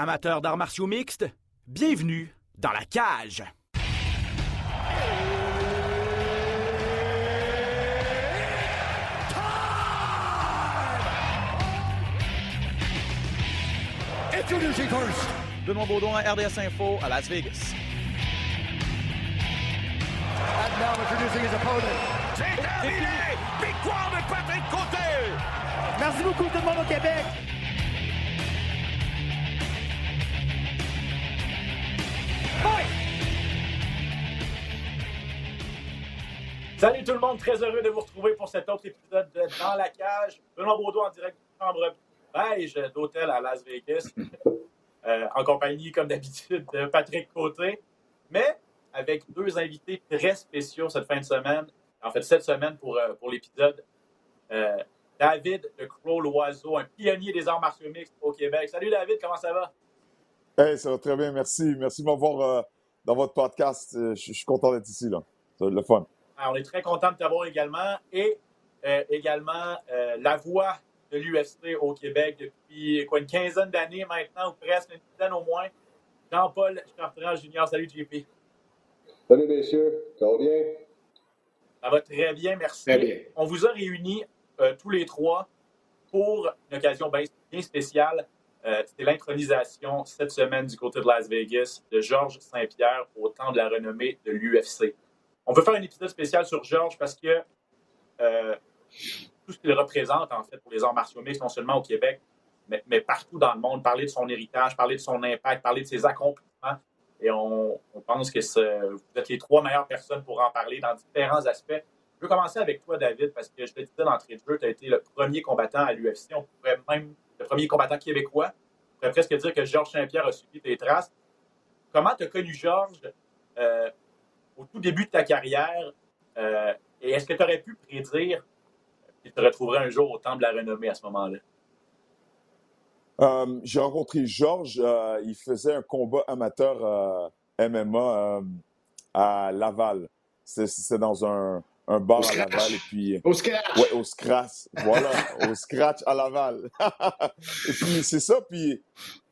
Amateurs d'arts martiaux mixtes, bienvenue dans la cage. Introducing first. Benoît Baudouin, RDS Info à Las Vegas. And now introducing his opponent. C'est terminé! Victoire de Patrick Côté! Merci beaucoup tout le monde au Québec. Salut tout le monde, très heureux de vous retrouver pour cet autre épisode de Dans la cage. Benoît Baudouin en direct de chambre beige d'hôtel à Las Vegas, euh, en compagnie, comme d'habitude, de Patrick Côté, mais avec deux invités très spéciaux cette fin de semaine, en fait cette semaine pour, euh, pour l'épisode. Euh, David de Crow l'Oiseau, un pionnier des arts martiaux mixtes au Québec. Salut David, comment ça va? Hey, ça va très bien, merci. Merci de m'avoir euh, dans votre podcast. Euh, Je je suis content d'être ici, là. Ça va être le fun. Ah, on est très content de t'avoir également. Et euh, également euh, la voix de l'UFC au Québec depuis quoi, une quinzaine d'années maintenant, ou presque une dizaine au moins. Jean-Paul Chartrand Junior. Salut JP. Salut messieurs, ça va bien? Ça va très bien, merci. Très bien. On vous a réunis euh, tous les trois pour une occasion bien, bien spéciale. Euh, C'était l'intronisation cette semaine du côté de Las Vegas de Georges Saint-Pierre au temps de la renommée de l'UFC. On veut faire un épisode spécial sur Georges parce que euh, tout ce qu'il représente, en fait, pour les arts martiaux mixtes, non seulement au Québec, mais, partout dans le monde, parler de son héritage, parler de son impact, parler de ses accomplissements. Et on, pense que vous êtes les trois meilleures personnes pour en parler dans différents aspects. Je veux commencer avec toi, David, parce que je te disais d'entrée de jeu, tu as été le premier combattant à l'UFC. On pourrait même, le premier combattant québécois. On pourrait presque dire que Georges Saint-Pierre a suivi tes traces. Comment tu as connu Georges euh, au tout début de ta carrière? euh, et est-ce que tu aurais pu prédire qu'il te retrouverait un jour au temple de la renommée à ce moment-là? Euh, J'ai rencontré Georges. il faisait un combat amateur MMA à Laval. C'est dans un, un bar Au à. Laval. Et puis, Au scratch! Ouais, au scratch. Voilà, au scratch à Laval. et puis, c'est ça. Puis,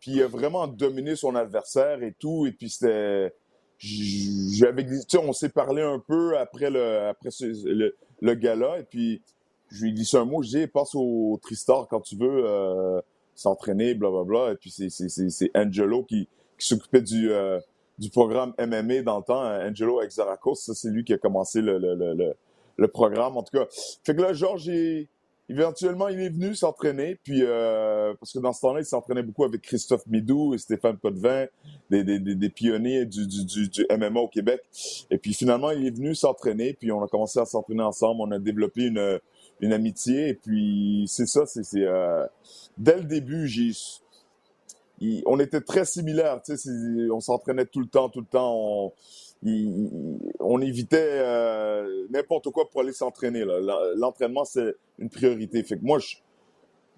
puis il a vraiment dominé son adversaire et tout. Et puis, c'était. J'avais, tu sais, on s'est parlé un peu après le, après ce- le, le gala. Et puis, je lui ai glissé un mot. Je dis, passe au Tristar quand tu veux euh, s'entraîner, blablabla. Et puis, c'est, c'est, c'est, c'est Angelo qui, qui s'occupait du, euh, du programme MMA dans le temps. Angelo Exaracos. Ça, c'est lui qui a commencé le, le, le, le, le programme. En tout cas, fait que là, Georges, il- éventuellement, il est venu s'entraîner. Puis, euh, parce que dans ce temps-là, il s'entraînait beaucoup avec Christophe Midou et Stéphane Potvin, des, des, des, des pionniers du, du, du, du MMA au Québec. Et puis, finalement, il est venu s'entraîner. Puis, on a commencé à s'entraîner ensemble. On a développé une, une amitié. Et puis, c'est ça, c'est, euh, dès le début, j'ai, on était très similaires. Tu sais, on s'entraînait tout le temps, tout le temps. On, on évitait euh, n'importe quoi pour aller s'entraîner. L'entraînement, c'est une priorité. Fait que moi,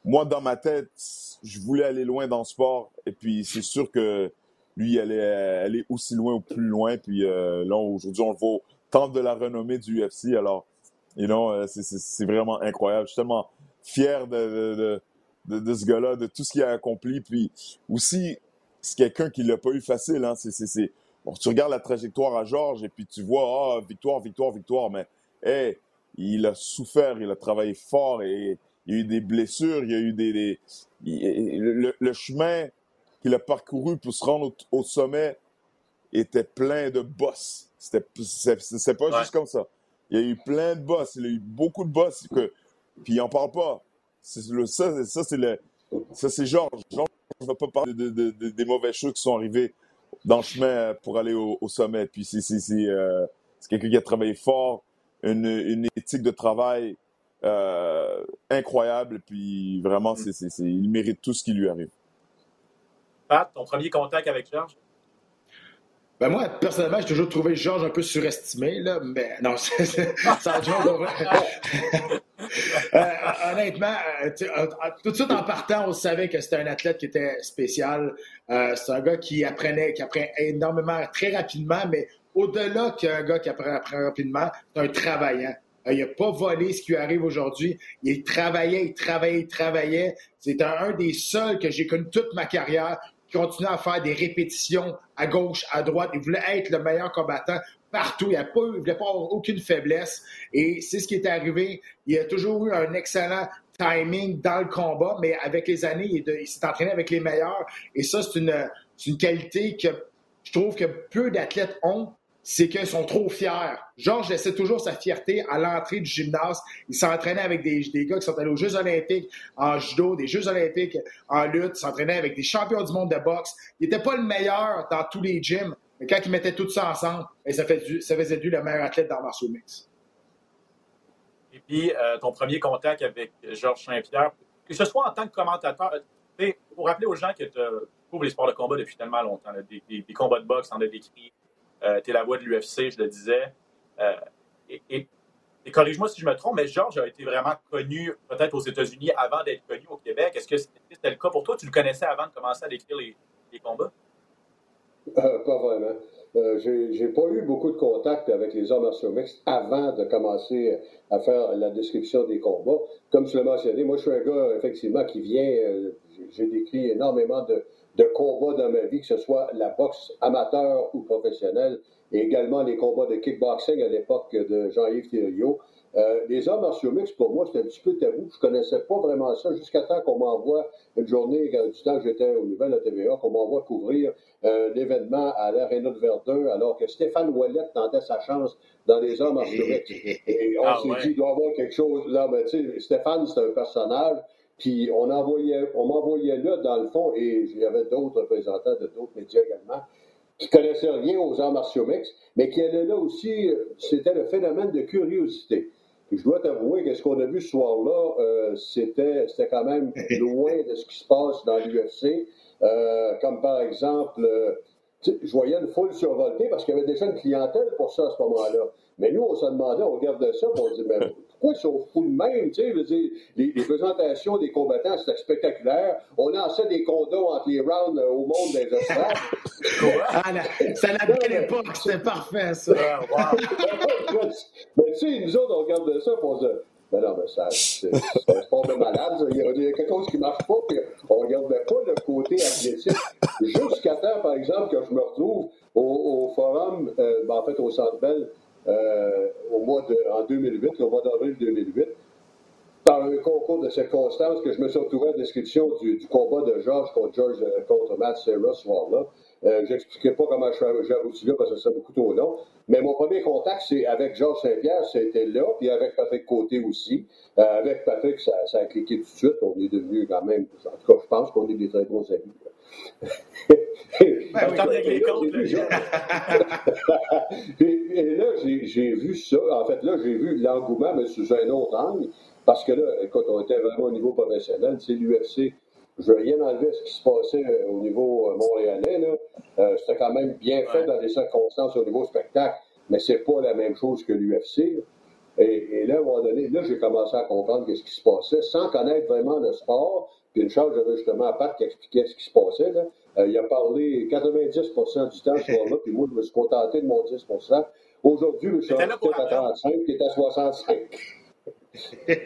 moi, dans ma tête, je voulais aller loin dans le sport. Et puis, c'est sûr que lui, allait aller aussi loin ou plus loin. Puis euh, là, aujourd'hui, on le voit temple de la renommée du UFC. Alors, know, euh, c'est- c'est vraiment incroyable. Je suis tellement fier de, de, de, ce gars-là, de tout ce qu'il a accompli. Puis aussi, c'est quelqu'un qui l'a pas eu facile. Hein. Bon, tu regardes la trajectoire à Georges et puis tu vois, ah, victoire, victoire, victoire. Mais, hey, il a souffert, il a travaillé fort et il y a eu des blessures, il y a eu des... des- il- le, le chemin qu'il a parcouru pour se rendre au, au sommet était plein de boss. C'était, c'est, pas Ouais. juste comme ça. Il y a eu plein de boss. Il y a eu beaucoup de boss. Que, puis il en parle pas. Le, ça, ça c'est le, ça c'est Georges. Georges ne va pas parler de, de- de- des mauvaises choses qui sont arrivées dans le chemin pour aller au, au sommet. Puis c'est, c'est, c'est, euh, c'est quelqu'un qui a travaillé fort, une, une éthique de travail euh, incroyable. Puis vraiment, c'est, c'est, c'est- il mérite tout ce qui lui arrive. Pat, ton premier contact avec Georges? Ben moi, personnellement, j'ai toujours trouvé Georges un peu surestimé, là, mais non, c'est- c'est- ça va- Euh, honnêtement, euh, euh, tout de suite en partant, on savait que c'était un athlète qui était spécial. C'est un gars qui apprenait, qui énormément très rapidement, mais au-delà qu'un gars qui apprend, rapidement, c'est un travaillant. Il n'a pas volé ce qui lui arrive aujourd'hui. Il travaillait, il travaillait, il travaillait. C'est un, un des seuls que j'ai connu toute ma carrière continuait à faire des répétitions à gauche, à droite. Il voulait être le meilleur combattant partout. Il ne voulait pas avoir aucune faiblesse. Et c'est ce qui est arrivé. Il a toujours eu un excellent timing dans le combat, mais avec les années, il, s'est entraîné avec les meilleurs. Et ça, c'est une, qualité que je trouve que peu d'athlètes ont c'est qu'ils sont trop fiers. Georges laissait toujours sa fierté à l'entrée du gymnase. Il s'entraînait avec des, des, gars qui sont allés aux Jeux olympiques en judo, des Jeux olympiques en lutte, il s'entraînait avec des champions du monde de boxe. Il n'était pas le meilleur dans tous les gyms, mais quand il mettait tout ça ensemble, ben, ça, fait ça faisait du le meilleur athlète dans martial mix. Et puis, euh, ton premier contact avec Georges Saint-Pierre, que ce soit en tant que commentateur, pour rappeler aux gens que tu couvres les sports de combat depuis tellement longtemps, des, combats de boxe, on a décrit euh, tu es la voix de l'UFC, je le disais. Euh, et, corrige-moi si je me trompe, mais Georges a été vraiment connu peut-être aux États-Unis avant d'être connu au Québec. Est-ce que c'était le cas pour toi? Tu le connaissais avant de commencer à décrire les, combats? Euh, pas vraiment. j'ai pas eu beaucoup de contact avec les hommes martiaux mixtes avant de commencer à faire la description des combats. Comme tu l'as mentionné, moi, je suis un gars, effectivement, qui vient. j'ai décrit énormément de, de combats dans ma vie, que ce soit la boxe amateur ou professionnelle, et également les combats de kickboxing à l'époque de Jean-Yves Thériault. Euh, les arts martiaux mixtes, pour moi, c'était un petit peu tabou. Je connaissais pas vraiment ça jusqu'à temps qu'on m'envoie une journée, du temps que j'étais au Nouvelle à TVA, qu'on m'envoie couvrir euh, l'événement à l'Arena de Verdun, alors que Stéphane Ouellet tentait sa chance dans les arts martiaux mixtes. Et on ah, s'est dit, il doit y avoir quelque chose là. Mais tu sais, Stéphane, c'est un personnage. Puis on envoyait, on m'envoyait là, dans le fond, et il y avait d'autres représentants de d'autres médias également, qui connaissaient rien aux arts martiaux mix, mais qui allaient là aussi, c'était le phénomène de curiosité. Je dois t'avouer que ce qu'on a vu ce soir-là, euh, c'était, quand même loin de ce qui se passe dans l'UFC. Euh, comme par exemple, euh, je voyais une foule survoltée parce qu'il y avait déjà une clientèle pour ça à ce moment-là. Mais nous, on se demandait, on regardait ça, on se dit, mais pourquoi ils sont fous de même? Tu sais, les, les, présentations des combattants, c'était spectaculaire. On lançait des condos entre les rounds euh, au monde des espaces. ah, ça n'a belle époque, c'était parfait, ça. mais tu sais, nous autres, on regardait ça, pour on se mais non, mais ça, c'est un sport de malade. Il y, a, quelque chose qui ne marche pas, puis on ne regardait pas le côté athlétique. Jusqu'à temps, par exemple, que je me retrouve au, forum, euh, ben, en fait, au Centre Bell, euh, au mois de, en 2008, au mois d'avril 2008, par un concours de circonstances que je me suis retrouvé la description du, combat de Georges contre, George, euh, contre Matt Serra ce soir-là. Euh, J'expliquais pas comment j'ai abouti là parce que c'est beaucoup trop long. Mais mon premier contact, c'est avec Georges Saint-Pierre, c'était là, puis avec Patrick Côté aussi. Euh, avec Patrick, ça, ça, a cliqué tout de suite. On est devenus quand même, en tout cas, je pense qu'on est des très bons amis. Ben, et, là, j'ai vu ça. En fait, là, j'ai vu l'engouement, mais sous un autre angle. Parce que là, écoute, on était vraiment au niveau professionnel. C'est l'UFC. Je veux rien enlever à ce qui se passait euh, au niveau euh, montréalais. Euh, c'était quand même bien fait dans des circonstances au niveau spectacle, mais c'est pas la même chose que l'UFC. Et, là, à un moment donné, là, j'ai commencé à comprendre ce qui se passait sans connaître vraiment le sport. Puis une chose, j'avais justement Pat qui expliquait ce qui se passait. Là. Euh, il a parlé 90% du temps ce soir-là, puis moi, je me suis contenté de mon 10 Aujourd'hui, je suis à 35, qui est à 65.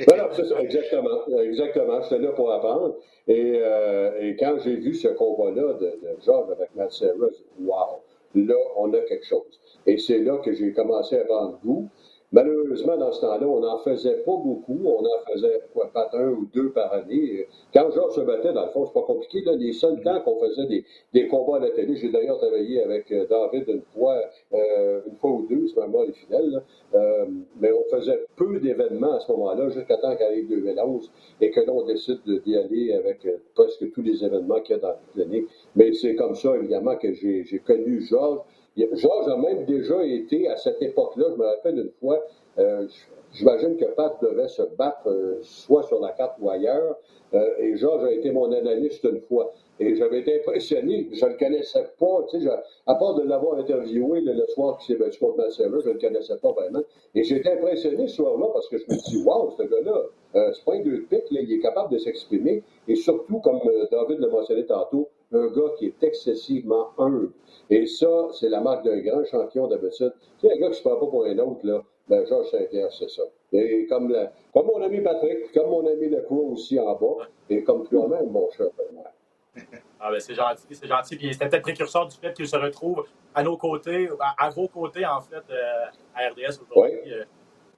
voilà, c'est ça, exactement. Exactement. J'étais là pour apprendre. Et, euh, et quand j'ai vu ce combat-là de, de George avec Matt Serra, wow, là, on a quelque chose. Et c'est là que j'ai commencé à prendre goût. Malheureusement, dans ce temps-là, on n'en faisait pas beaucoup. On en faisait quoi, pas un ou deux par année. Quand Georges se battait, dans le fond, c'est pas compliqué. Là, les seuls temps qu'on faisait des, combats à la télé, j'ai d'ailleurs travaillé avec euh, David une fois, euh, une fois ou deux, c'est vraiment les fidèles. Euh, mais on faisait peu d'événements à ce moment-là, jusqu'à temps qu'arrive 2011 et que là, on décide d'y aller avec presque tous les événements qu'il y a dans l'année. Mais c'est comme ça, évidemment, que j'ai connu Georges. Georges a même déjà été, à cette époque-là, je me rappelle une fois, euh, j'imagine que Pat devait se battre euh, soit sur la carte ou ailleurs, euh, et Georges a été mon analyste une fois. Et j'avais été impressionné, je ne le connaissais pas, tu sais, à part de l'avoir interviewé le, soir qui s'est battu contre Massera, je ne le connaissais pas vraiment. Et j'étais impressionné ce soir-là parce que je me dit, waouh, ce gars-là, c'est pas un deux de pique, il est capable de s'exprimer. Et surtout, comme David l'a mentionné tantôt, un gars qui est excessivement humble. Et ça, c'est la marque d'un grand champion d'habitude. Tu sais, un gars qui se prend pas pour un autre, là, ben Georges Saint-Pierre, c'est ça. Et comme, comme mon ami Patrick, comme mon ami Lecroix aussi en bas, et comme toi-même, mon cher Bernard. Ah ben c'est gentil, c'est gentil. Puis c'était peut-être précurseur du fait qu'il se retrouve à nos côtés, à, vos côtés, en fait, euh, à RDS aujourd'hui, euh,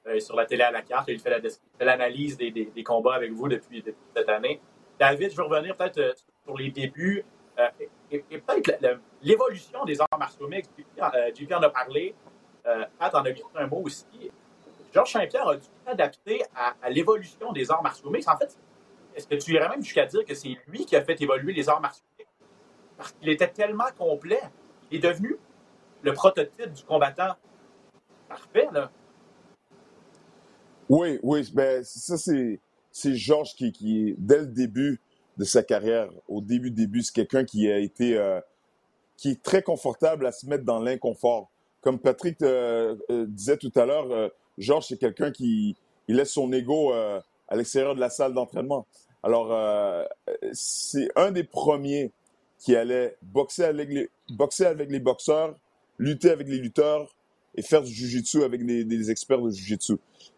euh, sur la télé à la carte. Il fait l'analyse des, des, combats avec vous depuis, depuis, cette année. David, je veux revenir peut-être sur les débuts et, peut-être l'évolution des arts martiaux mixtes. JP en a parlé. Pat en a dit un mot aussi. Georges Saint-Pierre a dû s'adapter à, l'évolution des arts martiaux mixtes? En fait, est-ce que tu irais même jusqu'à dire que c'est lui qui a fait évoluer les arts martiaux parce qu'il était tellement complet. Il est devenu le prototype du combattant parfait, là. Oui, oui, ben, ça, c'est, c'est Georges qui, dès le début de sa carrière, au début, début, c'est quelqu'un qui a été, euh, qui est très confortable à se mettre dans l'inconfort. Comme Patrick euh, euh, disait tout à l'heure, Georges, c'est quelqu'un qui il laisse son ego à l'extérieur de la salle d'entraînement. Alors, c'est un des premiers qui allait boxer avec les, boxer avec les boxeurs, lutter avec les lutteurs et faire du jujitsu avec des, experts de jujitsu.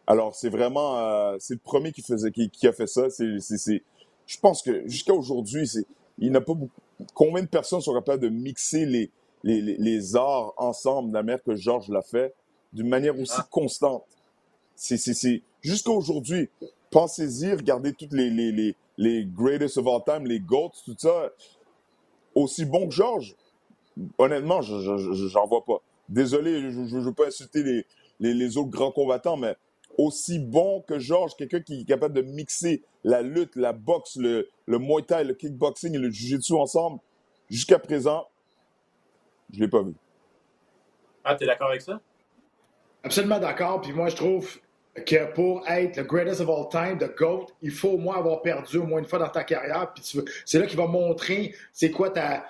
Alors, c'est vraiment, euh, c'est le premier qui faisait, qui, qui a fait ça. C'est, je pense que jusqu'à aujourd'hui, c'est, il n'a pas beaucoup, combien de personnes sont capables de mixer les, les, les, arts ensemble de la manière que Georges l'a fait d'une manière aussi ah. constante? C'est, c'est, c'est, jusqu'à aujourd'hui, pensez-y, regardez toutes les, les, les, les greatest of all time, les GOATs, tout ça aussi bon que Georges, honnêtement, je n'en vois pas. Désolé, je ne veux pas insulter les, les, autres grands combattants, mais aussi bon que Georges, quelqu'un qui est capable de mixer la lutte, la boxe, le, le Muay Thai, le kickboxing et le Jiu-Jitsu ensemble, jusqu'à présent, je ne l'ai pas vu. Ah, tu es d'accord avec ça? Absolument d'accord. Puis moi, je trouve que pour être le greatest of all time, the GOAT, il faut au moins avoir perdu au moins une fois dans ta carrière. Puis c'est là qu'il va montrer c'est quoi ta,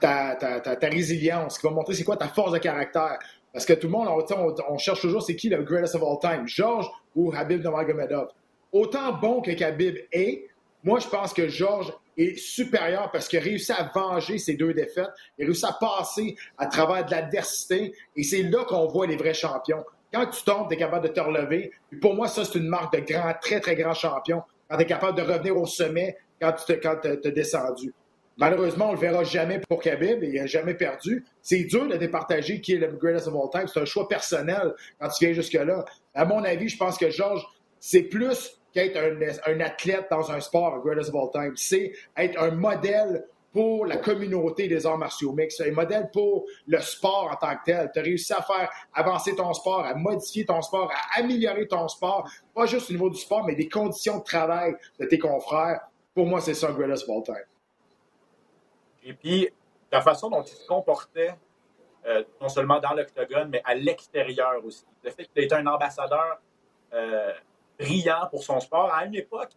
ta, ta, ta, résilience, qui va montrer c'est quoi ta force de caractère. Parce que tout le monde, on, on cherche toujours c'est qui le greatest of all time, Georges ou Habib Nurmagomedov. Autant bon que Habib est, moi je pense que Georges est supérieur parce qu'il a réussi à venger ses deux défaites, il a réussi à passer à travers de l'adversité, et c'est là qu'on voit les vrais champions. Quand tu tombes, tu es capable de te relever. pour moi, ça, c'est une marque de grand, très, très grand champion. Quand tu es capable de revenir au sommet quand tu te, descendu. Malheureusement, on le verra jamais pour Khabib. Il n'a jamais perdu. C'est dur de départager qui est le greatest of all time. C'est un choix personnel quand tu viens jusque-là. À mon avis, je pense que Georges, c'est plus qu'être un, un, athlète dans un sport, greatest of all time. C'est être un modèle pour la communauté des arts martiaux mixtes, un modèle pour le sport en tant que tel. Tu as réussi à faire avancer ton sport, à modifier ton sport, à améliorer ton sport, pas juste au niveau du sport, mais des conditions de travail de tes confrères. Pour moi, c'est ça, greatest of all time. Et puis, la façon dont il se comportait, euh, non seulement dans l'octogone, mais à l'extérieur aussi. Le fait qu'il était un ambassadeur euh, brillant pour son sport à une époque,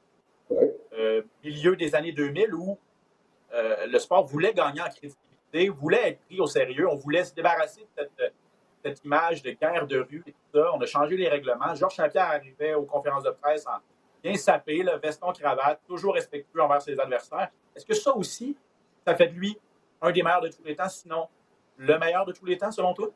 euh, milieu des années 2000, où euh, le sport voulait gagner en crédibilité, voulait être pris au sérieux, on voulait se débarrasser de cette, cette image de guerre de rue et tout ça. On a changé les règlements. Georges Saint-Pierre arrivait aux conférences de presse en bien sapé, le veston, cravate, toujours respectueux envers ses adversaires. Est-ce que ça aussi, ça fait de lui un des meilleurs de tous les temps, sinon le meilleur de tous les temps, selon toi?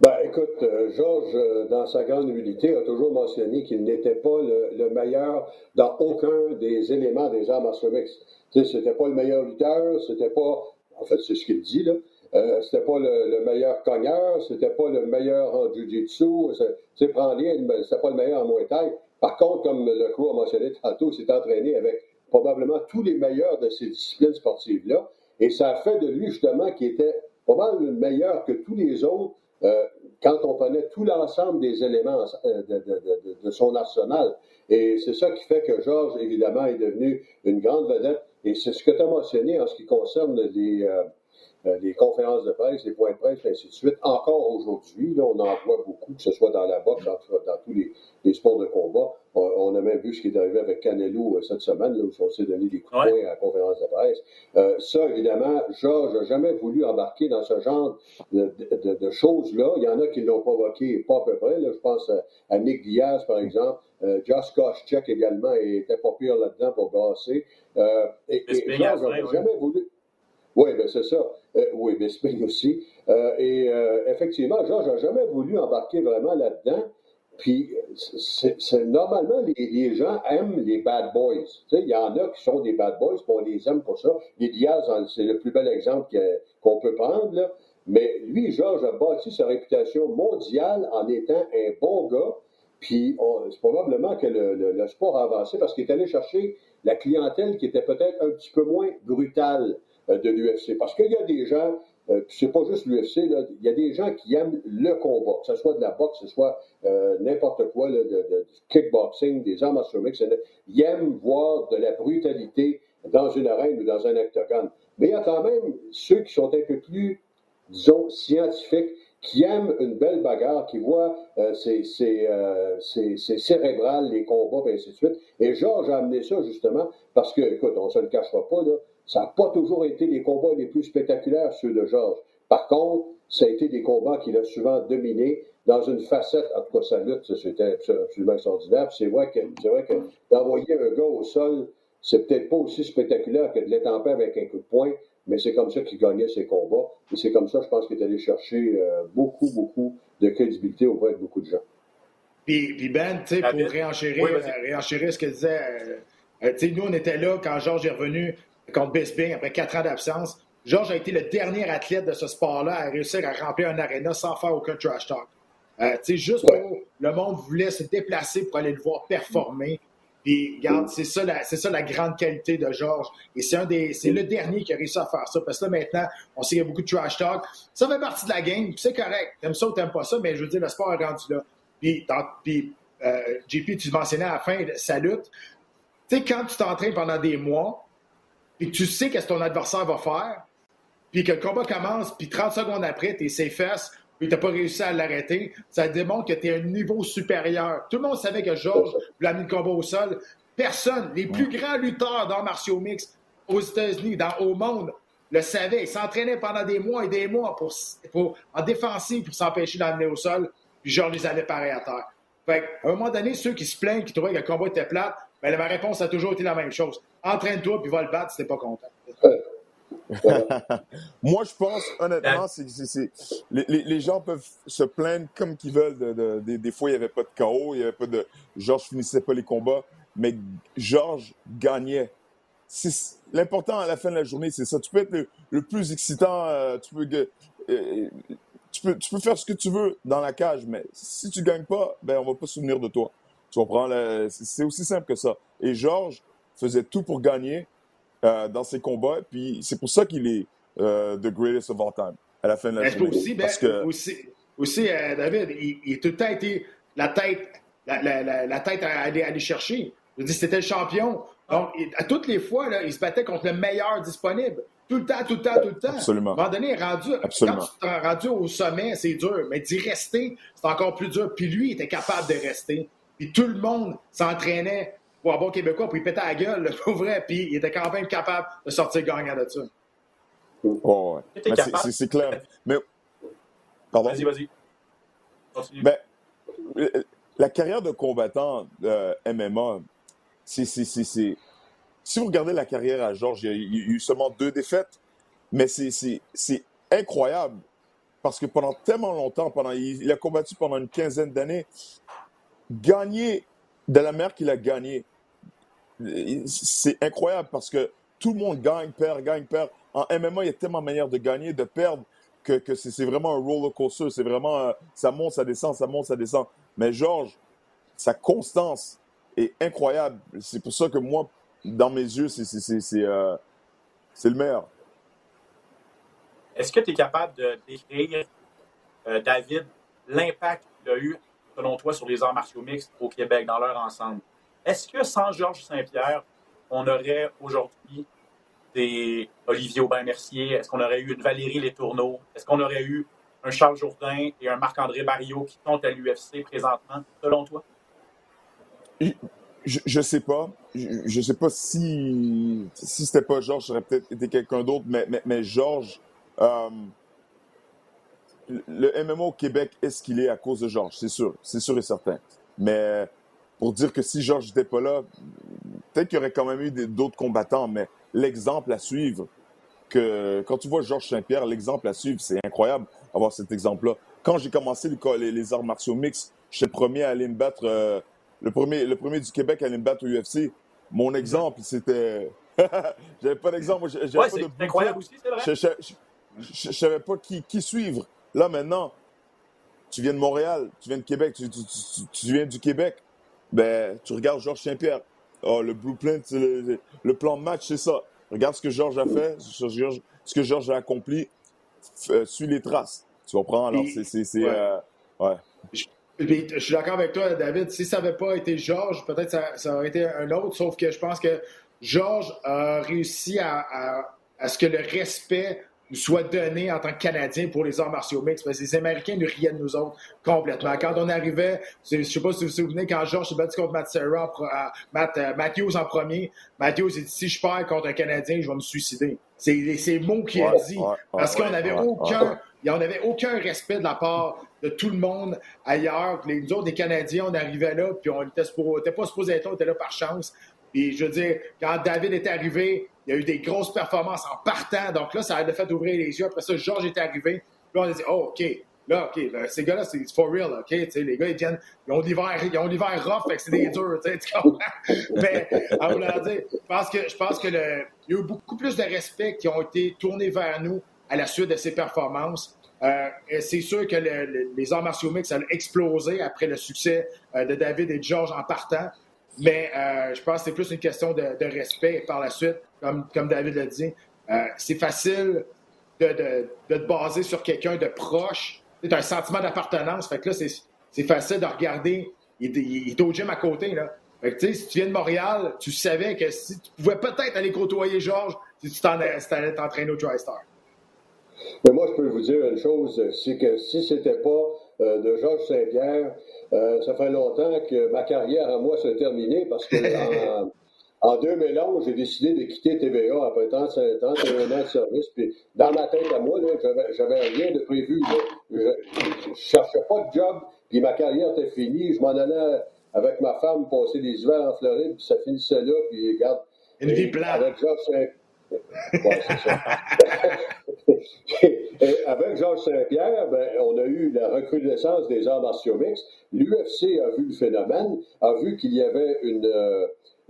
Ben, écoute, euh, Georges, euh, dans sa grande humilité, a toujours mentionné qu'il n'était pas le, meilleur dans aucun des éléments des arts martiaux mixtes. C'était pas le meilleur lutteur, c'était pas, en fait, c'est ce qu'il dit, là. Euh, c'était pas le, meilleur cogneur, c'était pas le meilleur en jiu-jitsu, c'était pas le meilleur en muay thai. Par contre, comme le crew a mentionné tantôt, s'est entraîné avec probablement tous les meilleurs de ces disciplines sportives-là. Et ça a fait de lui, justement, qui était probablement meilleur que tous les autres euh, quand on connaît tout l'ensemble des éléments euh, de, de, de, de, son arsenal. Et c'est ça qui fait que Georges, évidemment, est devenu une grande vedette. Et c'est ce que tu as mentionné en ce qui concerne les, euh, les conférences de presse, les points de presse, et ainsi de suite. Encore aujourd'hui, on en voit beaucoup, que ce soit dans la boxe, dans, dans tous les, les, sports de combat. On, a même vu ce qui est arrivé avec Canelo euh, cette semaine, là, où on s'est donné des coups de poing à la conférence de presse. Euh, ça, évidemment, Georges n'a jamais voulu embarquer dans ce genre de, de, de choses-là. Il y en a qui l'ont provoqué, pas à peu près. Là. Je pense à, Nick Diaz, par exemple. Euh, Josh Koscheck également était pas pire là-dedans pour brasser. Euh, et, et Georges n'a jamais voulu... Oui, ben c'est ça. Euh, oui, Bisping aussi. Euh, et euh, effectivement, Georges n'a jamais voulu embarquer vraiment là-dedans puis, c'est, normalement, les, gens aiment les bad boys. Il y en a qui sont des bad boys, on les aime pour ça. Les Diaz, c'est le plus bel exemple qu'on peut prendre. Là. Mais lui, Georges, a bâti sa réputation mondiale en étant un bon gars. Puis c'est probablement que le, sport a avancé parce qu'il est allé chercher la clientèle qui était peut-être un petit peu moins brutale de l'UFC. Parce qu'il y a des gens, euh, c'est pas juste l'UFC, il y a des gens qui aiment le combat, que ce soit de la boxe, que ce soit euh, n'importe quoi, de, de, kickboxing, des arts martiaux mix. Ils aiment voir de la brutalité dans une arène ou dans un octogone. Mais il y a quand même ceux qui sont un peu plus disons, scientifiques qui aiment une belle bagarre, qui voient euh, euh, c'est cérébral, les combats, et ainsi de suite. Et Georges a amené ça justement parce que, écoute, on ne se le cachera pas, là, ça n'a pas toujours été les combats les plus spectaculaires, ceux de Georges. Par contre, ça a été des combats qu'il a souvent dominés dans une facette, en tout cas sa lutte, c'était absolument extraordinaire. C'est vrai que, vrai que d'envoyer un gars au sol, c'est peut-être pas aussi spectaculaire que de l'étamper avec un coup de poing, mais c'est comme ça qu'il gagnait ses combats. Et c'est comme ça, je pense qu'il est allé chercher euh, beaucoup, beaucoup de crédibilité auprès de beaucoup de gens. Puis, puis Ben, tu sais, pour réenchérir, réenchérir, ce que disait, euh, euh, tu sais, nous, on était là quand Georges est revenu contre Bisping après quatre ans d'absence. Georges a été le dernier athlète de ce sport-là à réussir à remplir un aréna sans faire aucun trash talk. tu sais, juste pour le monde voulait se déplacer pour aller le voir performer. Puis, regarde, c'est ça, la, c'est ça la grande qualité de Georges. Et c'est un des, c'est le dernier qui a réussi à faire ça. Parce que là, maintenant, on sait qu'il y a beaucoup de trash talk. Ça fait partie de la game, puis c'est correct. T'aimes ça ou t'aimes pas ça, mais je veux dire, le sport est rendu là. Puis, puis euh, JP, tu mentionnais à la fin, sa lutte. Tu sais, quand tu t'entraînes pendant des mois, puis tu sais qu'est-ce que ton adversaire va faire, puis que le combat commence, puis 30 secondes après, t'es ses fesses, puis tu n'as pas réussi à l'arrêter, ça démontre que tu es un niveau supérieur. Tout le monde savait que Georges voulait amener le combat au sol. Personne, les plus grands lutteurs dans martiaux mix aux États-Unis, dans, au monde, le savaient. Ils s'entraînaient pendant des mois et des mois pour, pour en défensive pour s'empêcher d'amener au sol. Puis Georges les avait pareil à terre. Fait à un moment donné, ceux qui se plaignent, qui trouvaient que le combat était plat, ben, ma réponse a toujours été la même chose. Entraîne-toi, puis va le battre si t'es pas content. Moi, je pense, honnêtement, c'est, les, les, gens peuvent se plaindre comme qu'ils veulent. De, des fois, il n'y avait pas de chaos, il n'y avait pas de. Georges finissait pas les combats, mais Georges gagnait. L'important à la fin de la journée, c'est ça. Tu peux être le, plus excitant, euh, tu, peux, euh, tu, peux, tu peux faire ce que tu veux dans la cage, mais si tu gagnes pas, ben, on va pas se souvenir de toi. Tu comprends? C'est aussi simple que ça. Et Georges faisait tout pour gagner. Euh, dans ses combats. Puis c'est pour ça qu'il est euh, the greatest of all time à la fin de la journée. Aussi, ben, que... aussi, aussi euh, David, il, a tout le temps été la tête, la, la, la, tête à aller, aller chercher. Je dis, c'était le champion. Donc, à toutes les fois, là, il se battait contre le meilleur disponible. Tout le temps, tout le temps, tout le temps. Absolument. À un moment donné, rendu, Absolument. quand tu rendu au sommet, c'est dur. Mais d'y rester, c'est encore plus dur. Puis lui, il était capable de rester. Puis tout le monde s'entraînait pour un bon Québécois, puis il pétait la gueule, pour vrai, puis il était quand même capable de sortir gagnant de ça. Oh, ouais. C'est clair. Mais... Pardon? Vas-y, vas-y. Ben, la carrière de combattant euh, MMA, c'est. Si vous regardez la carrière à Georges, il y, a, eu seulement deux défaites, mais c'est incroyable parce que pendant tellement longtemps, pendant, il, il a combattu pendant une quinzaine d'années, gagner de la mer qu'il a gagné, c'est incroyable parce que tout le monde gagne, perd, gagne, perd. En MMA, il y a tellement de manières de gagner, de perdre, que, que c'est vraiment un roller coaster. C'est vraiment, euh, ça monte, ça descend, ça monte, ça descend. Mais Georges, sa constance est incroyable. C'est pour ça que moi, dans mes yeux, c'est euh, le meilleur. Est-ce que tu es capable de décrire, euh, David, l'impact qu'il a eu, selon toi, sur les arts martiaux mixtes au Québec dans leur ensemble? Est-ce que sans Georges Saint-Pierre, on aurait aujourd'hui des Olivier Aubin-Mercier? Est-ce qu'on aurait eu une Valérie Letourneau? Est-ce qu'on aurait eu un Charles Jourdain et un Marc-André Barriot qui sont à l'UFC présentement, selon toi? Je ne sais pas. Je ne sais pas si, si c'était pas Georges, ça aurait peut-être été quelqu'un d'autre, mais, mais, Georges, euh, le MMA au Québec est ce qu'il est à cause de Georges, c'est sûr, c'est sûr et certain. Mais pour dire que si Georges n'était pas là, peut-être qu'il y aurait quand même eu d'autres combattants, mais l'exemple à suivre, que quand tu vois Georges Saint-Pierre, l'exemple à suivre, c'est incroyable avoir cet exemple-là. Quand j'ai commencé les, les, arts martiaux mix, j'étais le premier à aller me battre, euh, le, premier, le premier du Québec à aller me battre au UFC. Mon exemple, c'était. j'avais pas d'exemple. Ouais, c'est incroyable aussi, c'est vrai. je, je, je, je savais pas qui, qui suivre. Là, maintenant, tu viens de Montréal, tu viens de Québec, tu, tu, tu, tu viens du Québec. Ben, tu regardes Georges Saint-Pierre. Oh, le blueprint, le, le- plan de match, c'est ça. Regarde ce que Georges a fait, ce que Georges, a accompli. Euh, suis les traces. Tu comprends? Alors, c'est. ouais. euh, ouais. Je suis d'accord avec toi, David. Si ça n'avait pas été Georges, peut-être ça, ça aurait été un autre, sauf que je pense que Georges a réussi à, à- à ce que le respect nous soit donné en tant que Canadien pour les arts martiaux mixtes. Parce que les Américains nous riaient de nous autres complètement. Quand on arrivait, je ne sais pas si vous vous souvenez, quand Georges s'est battu contre Matt Serra, Matt, euh, Matthews en premier, Matthews a dit si je perds contre un Canadien, je vais me suicider. C'est ces mots qu'il a dit. parce qu'on n'avait aucun. on n'avait aucun respect de la part de tout le monde ailleurs. Les, nous autres, les Canadiens, on arrivait là, puis on était, suppo- on était pas supposé être là, on était là par chance. Puis je veux dire, quand David est arrivé, il y a eu des grosses performances en partant. Donc là, ça a fait ouvrir les yeux. Après ça, Georges est arrivé. Puis là, on a dit, oh, OK. Là, OK, là, ces gars-là, c'est for real, OK? Les gars, ils viennent, ils ont l'hiver, ils ont l'hiver rough, fait que c'est des durs, tu comprends? Mais, à vouloir dire, je pense que, je pense que le, il y a eu beaucoup plus de respect qui ont été tournés vers nous à la suite de ces performances. Euh, c'est sûr que le- le- les arts martiaux mixtes, ça a explosé après le succès euh, de David et de Georges en partant. Mais euh, je pense que c'est plus une question de, de respect. Et par la suite, comme, comme David l'a dit, euh, c'est facile de, de- de te baser sur quelqu'un de proche. Tu as un sentiment d'appartenance. Fait que là, c'est, c'est facile de regarder. Il, est- il est au gym à côté. Là. Fait que, tu sais, si tu viens de Montréal, tu savais que si tu pouvais peut-être aller côtoyer Georges si tu t'en, si t'allais t'entraîner au TriStar. Mais moi, je peux vous dire une chose, c'est que si c'était pas euh, de Georges Saint-Pierre, euh, ça fait longtemps que ma carrière à moi s'est terminée parce que en, en 2011, j'ai décidé de quitter TVA après 35 31 ans de service. Puis dans ma tête à moi, là, j'avais, rien de prévu. là. Je, je cherchais pas de job, puis ma carrière était finie. Je m'en allais avec ma femme passer les hivers en Floride, puis ça finissait là. Puis regarde, Une vie plate. Avec Georges Saint- Ouais, c'est ça. Et avec Georges Saint-Pierre, ben, on a eu la recrudescence des arts martiaux mixtes. L'UFC a vu le phénomène, a vu qu'il y avait une, euh,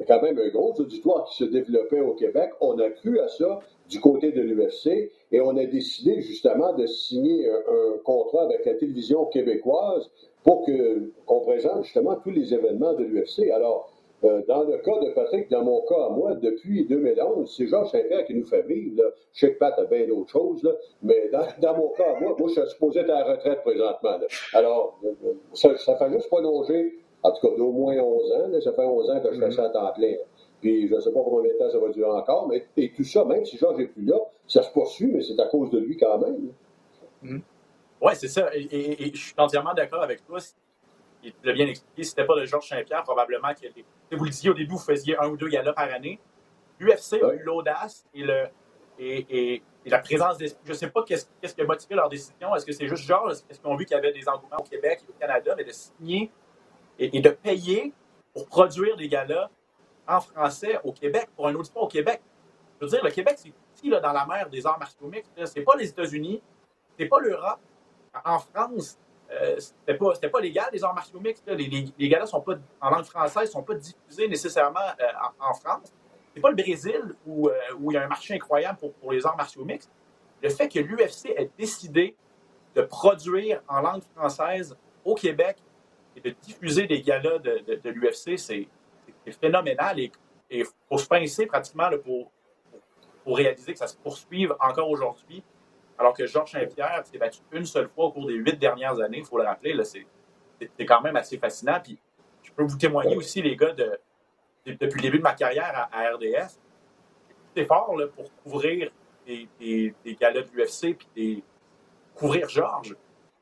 quand même un gros auditoire qui se développait au Québec. On a cru à ça du côté de l'UFC et on a décidé justement de signer un, contrat avec la télévision québécoise pour qu'on présente justement tous les événements de l'UFC. Alors, euh, dans le cas de Patrick, dans mon cas à moi, depuis 2011, c'est Georges Saint-Pierre qui nous fait vivre. Là. Je sais que Pat a bien d'autres choses, là, mais dans, mon cas à moi, moi, je suis supposé être à la retraite présentement. là. Alors, euh, euh, ça fait juste prolonger, en tout cas d'au moins 11 ans. là. ça fait 11 ans que je fais ça à temps plein. là. Puis je ne sais pas combien de temps ça va durer encore, mais et tout ça, même si Georges n'est plus là, ça se poursuit, mais c'est à cause de lui quand même. là. Oui, c'est ça. Et, et- et je suis entièrement d'accord avec toi. Tu l'as bien expliqué. Si c'était pas de Georges Saint-Pierre, probablement des. Vous le disiez au début, vous faisiez un ou deux galas par année. L'UFC a eu l'audace et, le, la présence d'esprit. Je ne sais pas qu'est-ce qu'est-ce qui a motivé leur décision. Est-ce que c'est juste Georges? Est-ce qu'ils ont vu qu'il y avait des engouements au Québec et au Canada, mais de signer et, de payer pour produire des galas en français au Québec, pour un auditoire au Québec? Je veux dire, le Québec, c'est petit là, dans la mer des arts martiaux mixtes. C'est pas les États-Unis, c'est pas l'Europe. En France, euh, c'était pas, pas légal, les arts martiaux mixtes. Les, les, les galas sont pas, en langue française sont pas diffusés nécessairement euh, en, en France. C'est pas le Brésil où, euh, où il y a un marché incroyable pour, pour les arts martiaux mixtes. Le fait que l'UFC ait décidé de produire en langue française au Québec et de diffuser des galas de, de, de l'UFC, c'est, phénoménal et il faut se pincer pratiquement là, pour, pour réaliser que ça se poursuive encore aujourd'hui. Alors que Georges Saint-Pierre s'est battu une seule fois au cours des huit dernières années, il faut le rappeler, c'est, quand même assez fascinant. Puis je peux vous témoigner aussi, les gars, de, de- depuis le début de ma carrière à, à RDS, c'est fort là, pour couvrir des, des, des galas de l'UFC puis des, couvrir Georges.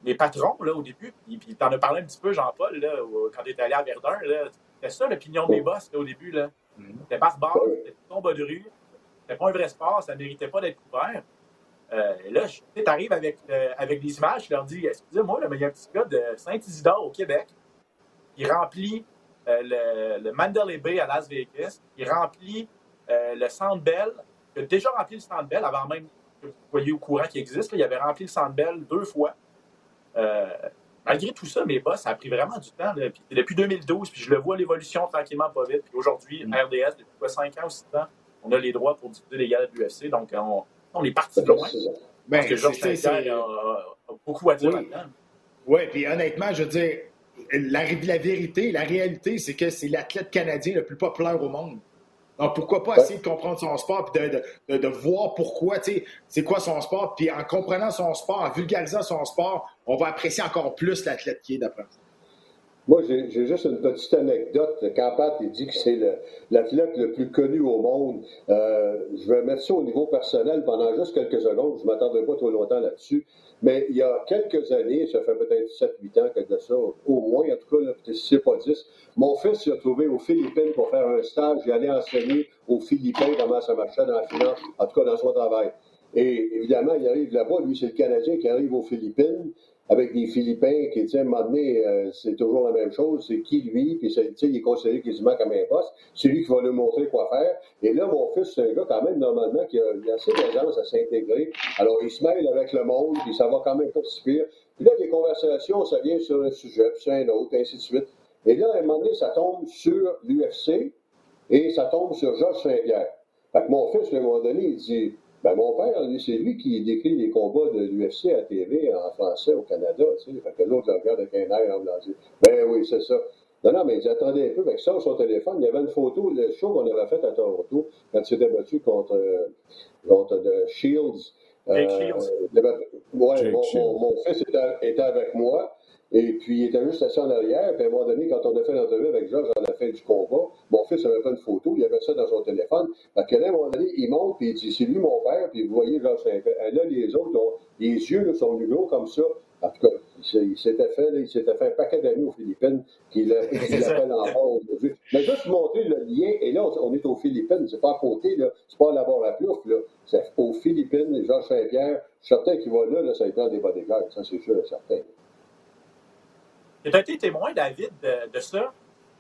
Les patrons, là, au début, puis, puis t'en as parlé un petit peu, Jean-Paul, là, quand tu étais allé à Verdun, là, c'était ça l'opinion des boss, là, au début, là. C'était barbare, c'était tout combat de rue, c'était pas un vrai sport, ça méritait pas d'être couvert. Euh, et là, tu arrives avec, euh, avec des images, je leur dis, excusez-moi, là, mais il y a un petit gars de Saint-Isidore au Québec qui remplit euh, le, le Mandalay Bay à Las Vegas, qui remplit le Centre Bell, qui a déjà rempli le Centre Bell avant même que vous soyez au courant qu'il existe. là. il avait rempli le Centre Bell deux fois. Euh, malgré tout ça, mes boss, ça a pris vraiment du temps. Là. Puis, depuis 2012, puis je le vois l'évolution tranquillement, pas vite. Puis aujourd'hui, Mm. RDS, depuis quoi, 5 ans ou 6 ans, on a les droits pour diffuser les galas de l'UFC. Donc, on, on est parti de loin. Ça. Parce Ben, que Georges Saint-Pierre a, a beaucoup à dire Oui. là-dedans. Oui, puis honnêtement, je veux dire, la, la vérité, la réalité, c'est que c'est l'athlète canadien le plus populaire au monde. Donc, pourquoi pas essayer de comprendre son sport puis de, de- de- de voir pourquoi, tu sais, c'est quoi son sport. Puis en comprenant son sport, en vulgarisant son sport, on va apprécier encore plus l'athlète qui est d'après. Moi, j'ai j'ai juste une petite anecdote. Quand Pat il dit que c'est l'athlète le, plus connu au monde, euh, je vais mettre ça au niveau personnel pendant juste quelques secondes. Je ne m'attendrai pas trop longtemps là-dessus. Mais il y a quelques années, ça fait peut-être 7-8 ans que de ça, au moins, en tout cas, là, si c'est pas 10, mon fils s'est retrouvé aux Philippines pour faire un stage. Il allait enseigner aux Philippins comment ça marchait dans la finance, en tout cas dans son travail. Et évidemment, il arrive là-bas, lui, c'est le Canadien qui arrive aux Philippines avec des Philippins qui, tu sais, euh, c'est toujours la même chose. C'est qui, lui? Puis, tu sais, il est considéré quasiment comme un boss. C'est lui qui va lui montrer quoi faire. Et là, mon fils, c'est un gars, quand même, normalement, qui a, il a assez d'aisance à s'intégrer. Alors, il se mêle avec le monde, puis ça va quand même pas si pire. Puis là, les conversations, ça vient sur un sujet, puis sur un autre, ainsi de suite. Et là, à un moment donné, ça tombe sur l'UFC et ça tombe sur Georges Saint-Pierre. Fait que mon fils, à un moment donné, il dit ben, mon père, c'est lui qui décrit les combats de l'UFC à TV en français au Canada. Tu sais. Fait que l'autre le regarde avec un air. Ben oui, c'est ça. Non, non, mais il dit attendez un peu. Fait que sur son téléphone, il y avait une photo, le show qu'on avait fait à Toronto, quand il s'était battu contre, euh, contre de Shields. Jake Shields. avait- ouais, Jake mon, Shields. mon- mon fils était, était avec moi. Et puis, il était juste assis en arrière. Puis, à un moment donné, quand on a fait l'entrevue avec Georges à la fin du combat, mon fils avait pas une photo, il avait ça dans son téléphone. Fait que là, à un moment donné, il monte, puis il dit C'est lui mon père, puis vous voyez Georges Saint-Pierre. Et là, les autres, ont- les yeux là, sont gros comme ça. En tout cas, il s'était fait, là, il s'était fait un paquet d'amis aux Philippines qui l'a- qui C'est ça. l'appellent encore aujourd'hui. Mais juste montrer le lien, et là, on est aux Philippines, c'est pas à côté, là, c'est pas à la barre à plouf, là. C'est aux Philippines, Georges Saint-Pierre. Je suis certain qu'il va là, là, ça lui prend des bodyguards, ça c'est sûr et certain. Tu as été témoin, David, de, de ça,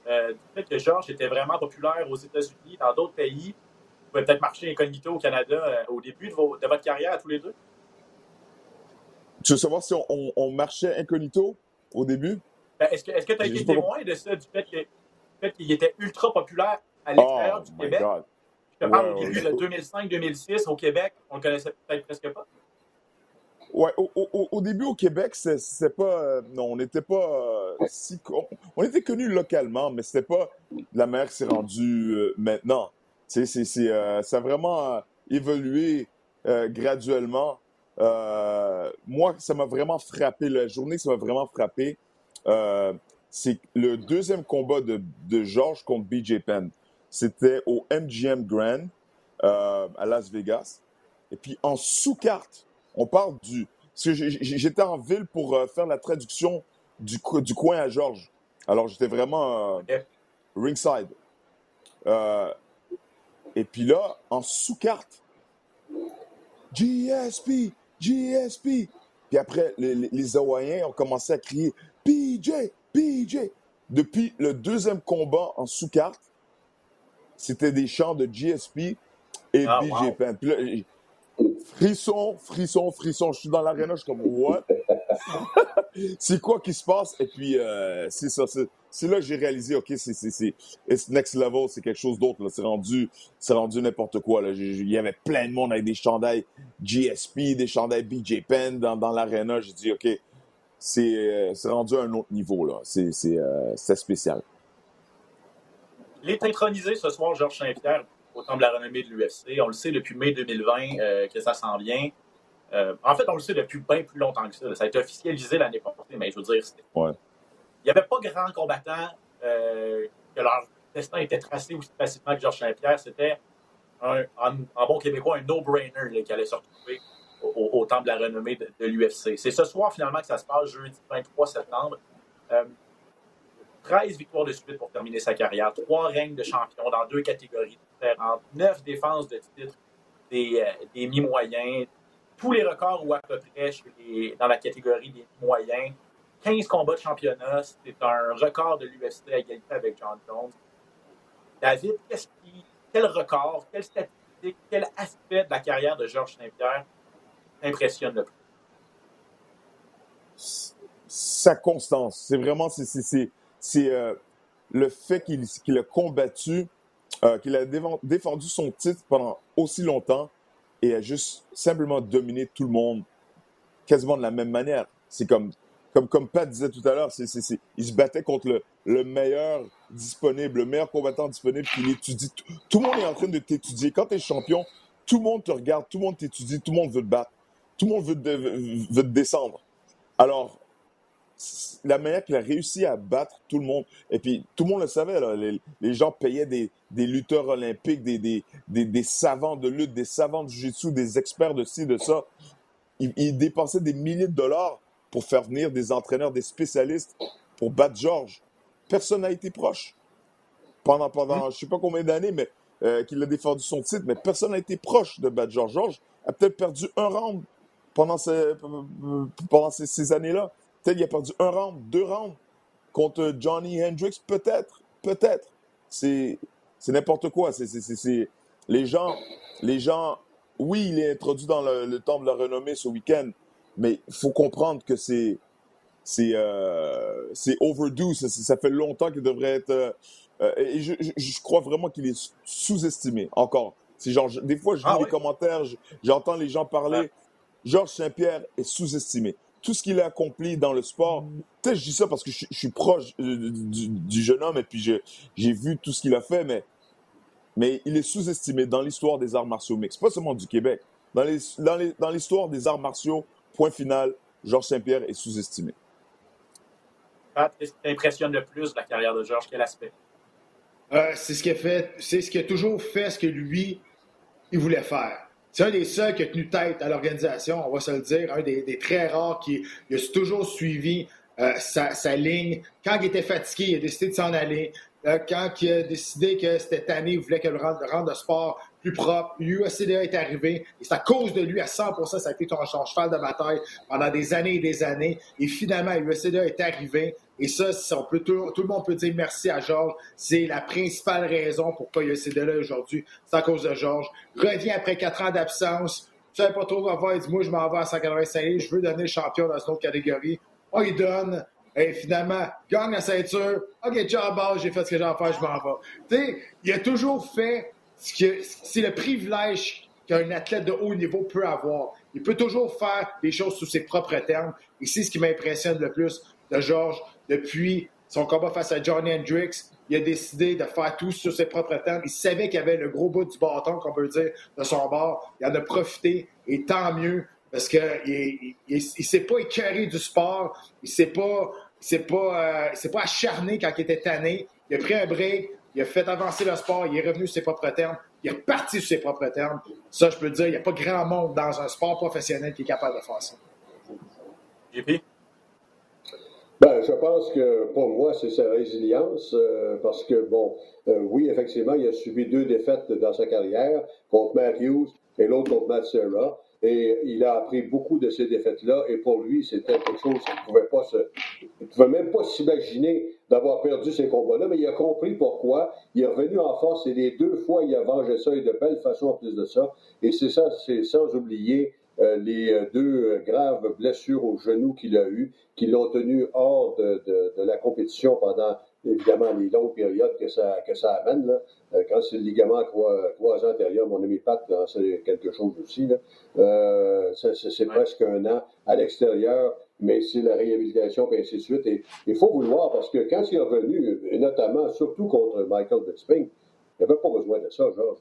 euh, du fait que Georges était vraiment populaire aux États-Unis, dans d'autres pays. Vous pouvez peut-être marcher incognito au Canada euh, au début de, vos- de votre carrière à tous les deux. Tu veux savoir si on, on- on marchait incognito au début? Ben, Est-ce que tu as été pas témoin de ça, du fait du qu'il était ultra populaire à l'extérieur Oh du my Québec? God. Je te parle Ouais, au ouais. début de 2005-2006 au Québec, on le connaissait peut-être presque pas. Ouais, au, début au Québec, c'est pas, euh, non, on n'était pas euh, si, on était connus localement, mais c'était pas la manière que c'est rendu euh, maintenant. Tu sais, c'est, ça a vraiment évolué graduellement. Moi, ça m'a vraiment frappé. La journée, ça m'a vraiment frappé. C'est le deuxième combat de, de Georges contre BJ Penn. C'était au MGM Grand à Las Vegas. Et puis en sous-carte, on parle du. J'étais en ville pour euh, faire la traduction du, co- du coin à Georges. Alors j'étais vraiment euh, ringside. Euh, et puis là, en sous-carte, GSP, GSP. Puis après, les, les, les Hawaïens ont commencé à crier PJ, PJ. Depuis le deuxième combat en sous-carte, c'était des chants de GSP et Ah, BJ wow. Penn. Puis là, j- frisson, frisson, frisson. Je suis dans l'aréna, je suis comme, what? c'est quoi qui se passe? Et puis, euh, c'est ça. C'est là que j'ai réalisé, OK, c'est, next level, c'est quelque chose d'autre. C'est rendu, rendu n'importe quoi. Il y avait plein de monde avec des chandails GSP, des chandails BJ Penn dans, dans l'aréna. J'ai dit, OK, c'est, euh, rendu à un autre niveau. là. C'est, euh, spécial. Il est ce soir, Georges Saint-Pierre, au temple de la renommée de l'UFC. On le sait depuis mai 2020 euh, que ça s'en vient. Euh, en fait, on le sait depuis bien plus longtemps que ça. Ça a été officialisé l'année passée, mais je veux dire, Ouais. il n'y avait pas grand combattant euh, que leur destin était tracé aussi facilement que Georges Saint-Pierre. C'était, un, en, en bon québécois, un no-brainer qui allait se retrouver au, au- temple de la renommée de, de l'UFC. C'est ce soir, finalement, que ça se passe, jeudi 23 septembre. Euh, 13 victoires de suite pour terminer sa carrière, 3 règnes de champion dans deux catégories différentes, 9 défenses de titre des, euh, des mi-moyens, tous les records ou à peu près dans la catégorie des mi-moyens, 15 combats de championnat, c'est un record de l'UFC à égalité avec John Jones. David, quel record, quelle statistique, quel aspect de la carrière de Georges Saint-Pierre t'impressionne le plus? sa constance. C'est vraiment c'est, c'est, euh, le fait qu'il, qu'il a combattu, euh, qu'il a défendu son titre pendant aussi longtemps et a juste simplement dominé tout le monde quasiment de la même manière. C'est comme, comme, comme Pat disait tout à l'heure, il se battait contre le, le meilleur disponible, le meilleur combattant disponible, puis il étudie. Tout, tout le monde est en train de t'étudier. Quand tu es champion, tout le monde te regarde, tout le monde t'étudie, tout le monde veut te battre, tout le monde veut te, veut te descendre. Alors, la manière qu'il a réussi à battre tout le monde, et puis tout le monde le savait, là, les, les gens payaient des, des lutteurs olympiques, des, des, des, des savants de lutte, des savants de jiu-jitsu, des experts de ci, de ça. Ils, ils dépensaient des milliers de dollars pour faire venir des entraîneurs, des spécialistes pour battre Georges. Personne n'a été proche pendant, pendant je sais pas combien d'années, mais euh, qu'il a défendu son titre, mais personne n'a été proche de battre Georges. Georges a peut-être perdu un round pendant ces, pendant ces, ces années-là. Peut-être qu'il a perdu un round, deux rounds contre Johnny Hendricks, peut-être, peut-être. C'est, c'est n'importe quoi. C'est, c'est, les gens, les gens, oui, il est introduit dans le, le temple de la renommée ce week-end, mais il faut comprendre que c'est, c'est, euh, c'est overdue. Ça, ça fait longtemps qu'il devrait être. euh, euh, et je, je, je crois vraiment qu'il est sous-estimé. Encore. C'est genre, des fois, je lis Ah les oui? commentaires, je- j'entends les gens parler. Ouais. Georges Saint-Pierre est sous-estimé. Tout ce qu'il a accompli dans le sport, peut-être je dis ça parce que je, je suis proche euh, du, du jeune homme et puis j'ai vu tout ce qu'il a fait, mais, mais il est sous-estimé dans l'histoire des arts martiaux mixtes, pas seulement du Québec. Dans les- dans les- dans l'histoire des arts martiaux, point final, Georges Saint-Pierre est sous-estimé. Pat, qu'est-ce qui t'impressionne le plus de la carrière de Georges? Quel aspect? Euh, c'est ce qu'il a fait, c'est ce qu'il a toujours fait, ce que lui, il voulait faire. C'est un des seuls qui a tenu tête à l'organisation, on va se le dire, un des, des très rares qui a toujours suivi euh, sa, sa ligne. Quand il était fatigué, il a décidé de s'en aller. Euh, quand il a décidé que cette année, il voulait que le rendre le sport plus propre, l'USCDA est arrivé. Et c'est à cause de lui, à 100% ça a été son cheval de bataille pendant des années et des années. Et finalement, l'USCDA est arrivé. Et ça, on peut, tout, tout le monde peut dire merci à Georges. C'est la principale raison pourquoi USCDA est aujourd'hui. C'est à cause de Georges. Revient après quatre ans d'absence. Tu savais pas trop quoi faire. Il dit, moi, je m'en vais à 185 livres. Je veux donner champion dans une autre catégorie. On lui donne. Et finalement, gagne la ceinture. OK, ciao, j'ai fait ce que j'ai à faire, je m'en vais. Tu sais, il a toujours fait c'est le privilège qu'un athlète de haut niveau peut avoir. Il peut toujours faire des choses sous ses propres termes. Et c'est ce qui m'impressionne le plus de Georges depuis son combat face à Johnny Hendricks. Il a décidé de faire tout sur ses propres termes. Il savait qu'il avait le gros bout du bâton, qu'on peut dire, de son bord. Il en a profité, et tant mieux, parce qu'il il, il, il s'est pas écœuré du sport. Il s'est pas, pas, euh, pas acharné quand il était tanné. Il a pris un break. Il a fait avancer le sport. Il est revenu sur ses propres termes. Il est reparti sur ses propres termes. Ça, je peux te dire, il n'y a pas grand monde dans un sport professionnel qui est capable de faire ça. JP? Ben, je pense que pour moi, c'est sa résilience, euh, parce que, bon, euh, oui, effectivement, il a subi deux défaites dans sa carrière, contre Matthews et l'autre contre Matt Serra, et il a appris beaucoup de ces défaites-là, et pour lui, c'était quelque chose qu'il ne pouvait pas se... Il pouvait même pas s'imaginer d'avoir perdu ces combats-là, mais il a compris pourquoi. Il est revenu en force, et les deux fois, il a vengé ça, et de belle façon en plus de ça, et c'est ça, c'est sans oublier euh, les euh, deux euh, graves blessures au genou qu'il a eues, qui l'ont tenu hors de, de, de, la compétition pendant, évidemment, les longues périodes que ça, que ça amène. Là. Euh, quand c'est le ligament croisé antérieur, mon ami Pat, c'est quelque chose aussi. Là. Euh, c'est ouais. presque un an à l'extérieur, mais c'est la réhabilitation, et ainsi de suite. Il faut vouloir, parce que quand il est revenu, et notamment, surtout contre Michael Bisping, il avait pas besoin de ça, Georges.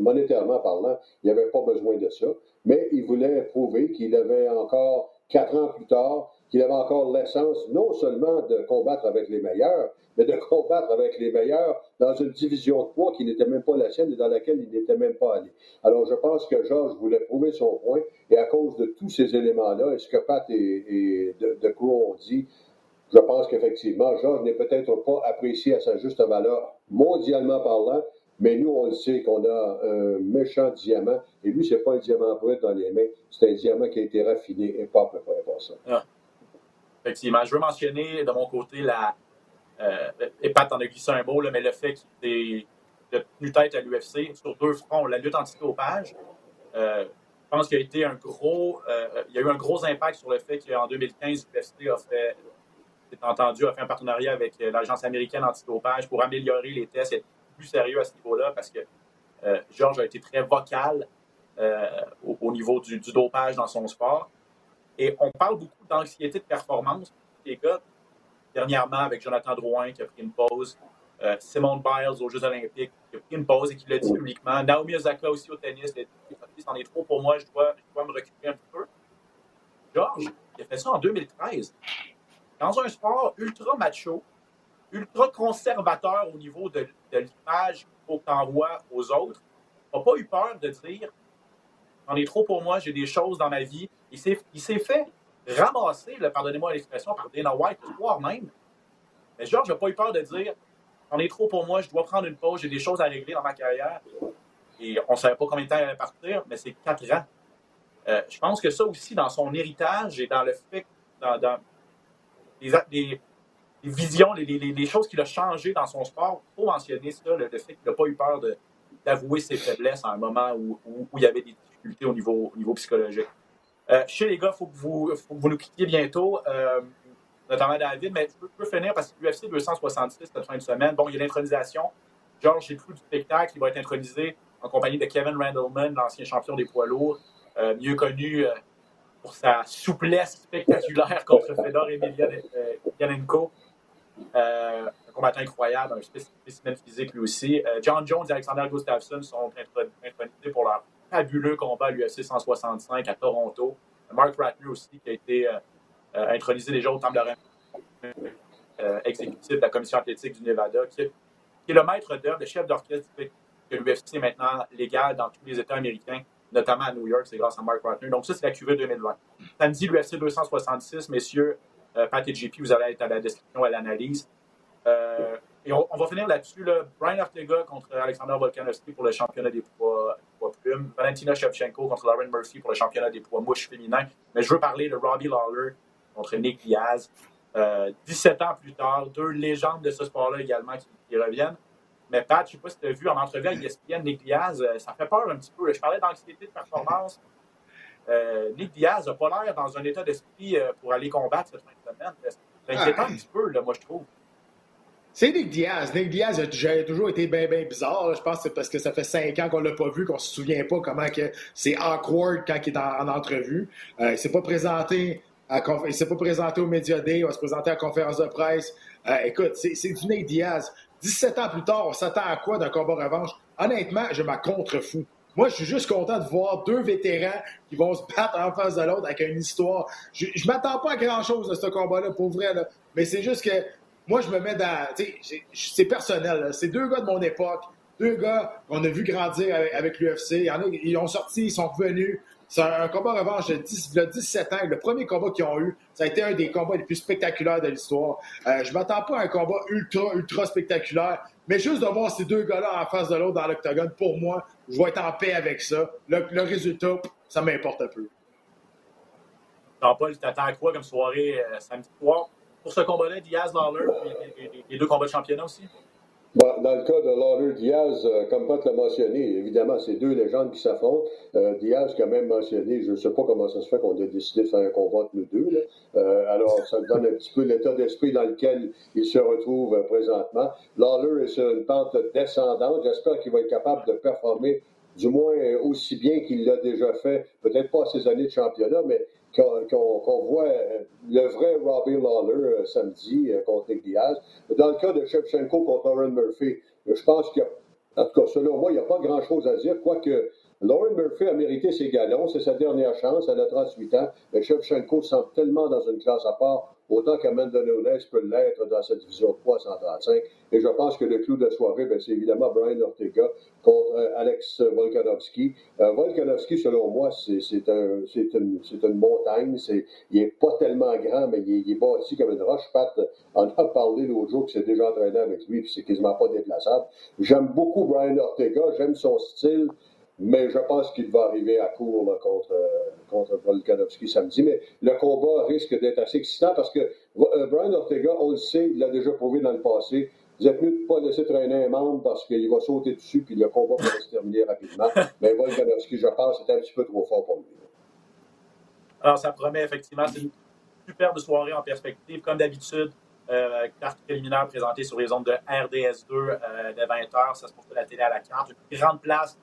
Monétairement parlant, il avait pas besoin de ça. Mais il voulait prouver qu'il avait encore, quatre ans plus tard, qu'il avait encore l'essence non seulement de combattre avec les meilleurs, mais de combattre avec les meilleurs dans une division de poids qui n'était même pas la sienne et dans laquelle il n'était même pas allé. Alors je pense que Georges voulait prouver son point et à cause de tous ces éléments-là, et ce que Pat et, de, ont dit, je pense qu'effectivement, Georges n'est peut-être pas apprécié à sa juste valeur mondialement parlant, mais nous, on le sait qu'on a un méchant diamant, et lui, c'est pas un diamant brut dans les mains, c'est un diamant qui a été raffiné et pas à peu près pour ça. Ah. Effectivement. Je veux mentionner de mon côté la. Euh, et Pat en a glissé un mais le fait qu'il ait tenu tête à l'UFC sur deux fronts, la lutte antidopage. Euh, je pense qu'il y a euh, y a eu un gros impact sur le fait qu'en 2015, l'UFC a fait, c'est entendu, a fait un partenariat avec euh, l'agence américaine antidopage pour améliorer les tests et être plus sérieux à ce niveau-là parce que Georges a été très vocal au, niveau du, dopage dans son sport. Et on parle beaucoup d'anxiété de performance. Les gars, dernièrement, avec Jonathan Drouin qui a pris une pause, Simone Biles aux Jeux Olympiques qui a pris une pause et qui l'a dit publiquement, Naomi Osaka aussi au tennis, c'en est trop pour moi, je dois, me reculer un petit peu. Georges, il a fait ça en 2013. Dans un sport ultra macho, ultra conservateur au niveau de, l'image qu'il faut aux autres, n'a pas eu peur de dire J'en est trop pour moi, j'ai des choses dans ma vie. Il s'est fait ramasser, pardonnez-moi l'expression, par Dana White, le soir même. Mais Georges n'a pas eu peur de dire J'en est trop pour moi, je dois prendre une pause, j'ai des choses à régler dans ma carrière. Et on ne savait pas combien de temps il allait partir, mais c'est quatre ans. Euh, je pense que ça aussi, dans son héritage et dans le fait, dans, les, visions, les, choses qu'il a changées dans son sport, il faut mentionner ça, le, fait qu'il n'a pas eu peur d'avouer ses faiblesses à un moment où, il y avait des difficultés au niveau psychologique. Euh, chez les gars, il faut, que vous, vous nous quittiez bientôt, euh, notamment David, mais je peux, finir parce que l'UFC 266 cette fin de semaine, bon, il y a l'intronisation. Georges, cru du spectacle, il va être intronisé en compagnie de Kevin Randleman, l'ancien champion des poids lourds, euh, mieux connu euh, pour sa souplesse spectaculaire contre Fedor Emelianenko. Un combattant incroyable, un spécimen physique lui aussi. John Jones et Alexander Gustafsson sont intronisés pour leur fabuleux combat à l'UFC 165 à Toronto. Mark Ratner aussi, qui a été intronisé déjà au Temple de exécutif de la Commission athlétique du Nevada, qui est, le maître d'œuvre, le chef d'orchestre que l'UFC est maintenant légal dans tous les États américains, notamment à New York, c'est grâce à Mark Ratner. Donc ça, c'est la QV 2020. Samedi, l'UFC 266, messieurs, euh, Pat et JP, vous allez être à la description, à l'analyse. Euh, et on, va finir là-dessus. Brian Ortega contre Alexander Volkanovski pour le championnat des poids, Valentina Shevchenko contre Lauren Murphy pour le championnat des poids mouches féminins. Mais je veux parler de Robbie Lawler contre Nick Diaz. 17 euh, ans plus tard, deux légendes de ce sport-là également qui reviennent. Mais Pat, je ne sais pas si tu as vu en entrevue avec ESPN, Nick Diaz, euh, ça fait peur un petit peu. Je parlais d'anxiété de performance. Euh, Nick Diaz n'a pas l'air dans un état d'esprit pour aller combattre cette fin de semaine. C'est inquiétant un petit peu, là, moi, je trouve. C'est Nick Diaz. Nick Diaz a toujours été bien, bien bizarre. Je pense que c'est parce que ça fait cinq ans qu'on l'a pas vu, qu'on se souvient pas comment que c'est awkward quand il est en, entrevue. il ne s'est pas présenté il s'est pas présenté au Media Day, il va se présenter à la conférence de presse. écoute, c'est du Nick Diaz. 17 ans plus tard, on s'attend à quoi d'un combat revanche? Honnêtement, je m'en contrefous. Moi, je suis juste content de voir deux vétérans qui vont se battre en face de l'autre avec une histoire. Je ne m'attends pas à grand-chose de ce combat-là, pour vrai. Là. Mais c'est juste que moi, je me mets dans... C'est personnel. C'est deux gars de mon époque. Deux gars qu'on a vu grandir avec, l'UFC. Ils ont sorti, ils sont revenus. C'est un combat revanche de, 17 ans. Le premier combat qu'ils ont eu, ça a été un des combats les plus spectaculaires de l'histoire. Euh, je m'attends pas à un combat ultra, ultra spectaculaire, mais juste de voir ces deux gars-là en face de l'autre dans l'octogone, pour moi, je vais être en paix avec ça. Le, résultat, ça m'importe un peu. Jean-Paul, t'attends quoi comme soirée euh, samedi soir? Pour ce combat-là, Diaz, Lawler, et les deux combats de championnat aussi? dans le cas de Lawler Diaz, euh, comme Pat l'a mentionné, évidemment, c'est deux légendes qui s'affrontent. Euh, Diaz, quand même mentionné, je ne sais pas comment ça se fait qu'on a décidé de faire un combat entre nous deux. Là. Euh, alors, ça donne un petit peu l'état d'esprit dans lequel il se retrouve présentement. Lawler est sur une pente descendante. J'espère qu'il va être capable de performer du moins aussi bien qu'il l'a déjà fait, peut-être pas à ses années de championnat, mais qu'on voit euh, le vrai Robbie Lawler euh, samedi euh, contre Nick Diaz. Dans le cas de Shevchenko contre Lauren Murphy, je pense qu'il y a, en tout cas, moi, il n'y a pas grand-chose à dire, quoique Lauren Murphy a mérité ses galons, c'est sa dernière chance, elle a 38 ans, mais Shevchenko semble tellement dans une classe à part autant qu'Amanda Nunes peut l'être dans cette division de poids 135. Et je pense que le clou de la soirée, ben, c'est évidemment Brian Ortega contre euh, Alex Volkanovski. Euh, Volkanovski, selon moi, c'est un, une, une, montagne. il n'est pas tellement grand, mais il, est bâti comme une roche. Pat en a parlé l'autre jour qu'il s'est déjà entraîné avec lui, puis c'est quasiment pas déplaçable. J'aime beaucoup Brian Ortega, j'aime son style. Mais je pense qu'il va arriver à court contre, euh, contre Volkanovski samedi. Mais le combat risque d'être assez excitant parce que euh, Brian Ortega, on le sait, il l'a déjà prouvé dans le passé, vous êtes mieux de ne pas laisser traîner un membre parce qu'il va sauter dessus puis le combat va se terminer rapidement. Mais Volkanovski, je pense, c'est un petit peu trop fort pour lui. Alors, ça promet effectivement, c'est une superbe soirée en perspective. Comme d'habitude, euh, carte préliminaire présentée sur les ondes de RDS2 euh, de 20h. Ça se passe à la télé à la carte. Une grande place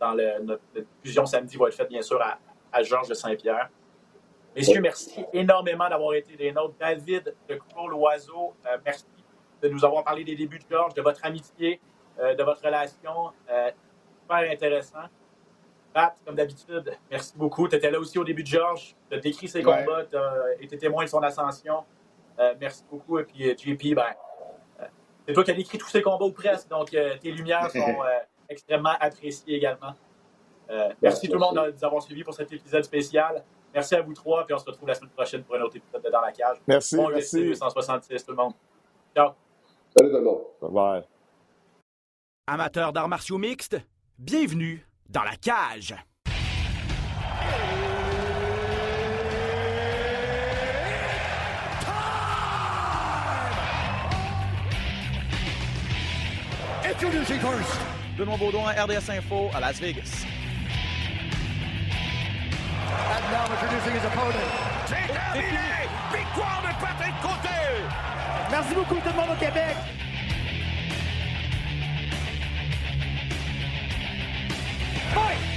dans le, notre, notre fusion samedi va être faite, bien sûr, à, à Georges de Saint-Pierre. Messieurs, merci énormément d'avoir été des nôtres. David de Cour-Loiseau, euh, merci de nous avoir parlé des débuts de Georges, de votre amitié, euh, de votre relation. Euh, super intéressant. Pat, comme d'habitude, merci beaucoup. Tu étais là aussi au début de Georges. Tu as décrit ses Ouais. combats, tu as été témoin de son ascension. Euh, merci beaucoup. Et puis, euh, JP, ben, euh, c'est toi qui as décrit tous ces combats ou presque. Donc, euh, tes lumières sont euh, extrêmement appréciées également. Euh, merci, Merci, tout le monde de nous avoir suivis pour cet épisode spécial. Merci à vous trois, puis on se retrouve la semaine prochaine pour un autre épisode de Dans la cage. Merci, Bon merci. UFC 266, tout le monde. Ciao. Salut tout le monde. Bye. Amateurs d'arts martiaux mixtes, bienvenue dans la cage. Introducing first, Benoît Baudouin, RDS Info à Las Vegas. And now introducing his opponent. C'est terminé! Victoire de Patrick Côté! Merci beaucoup tout le monde au Québec! Fight!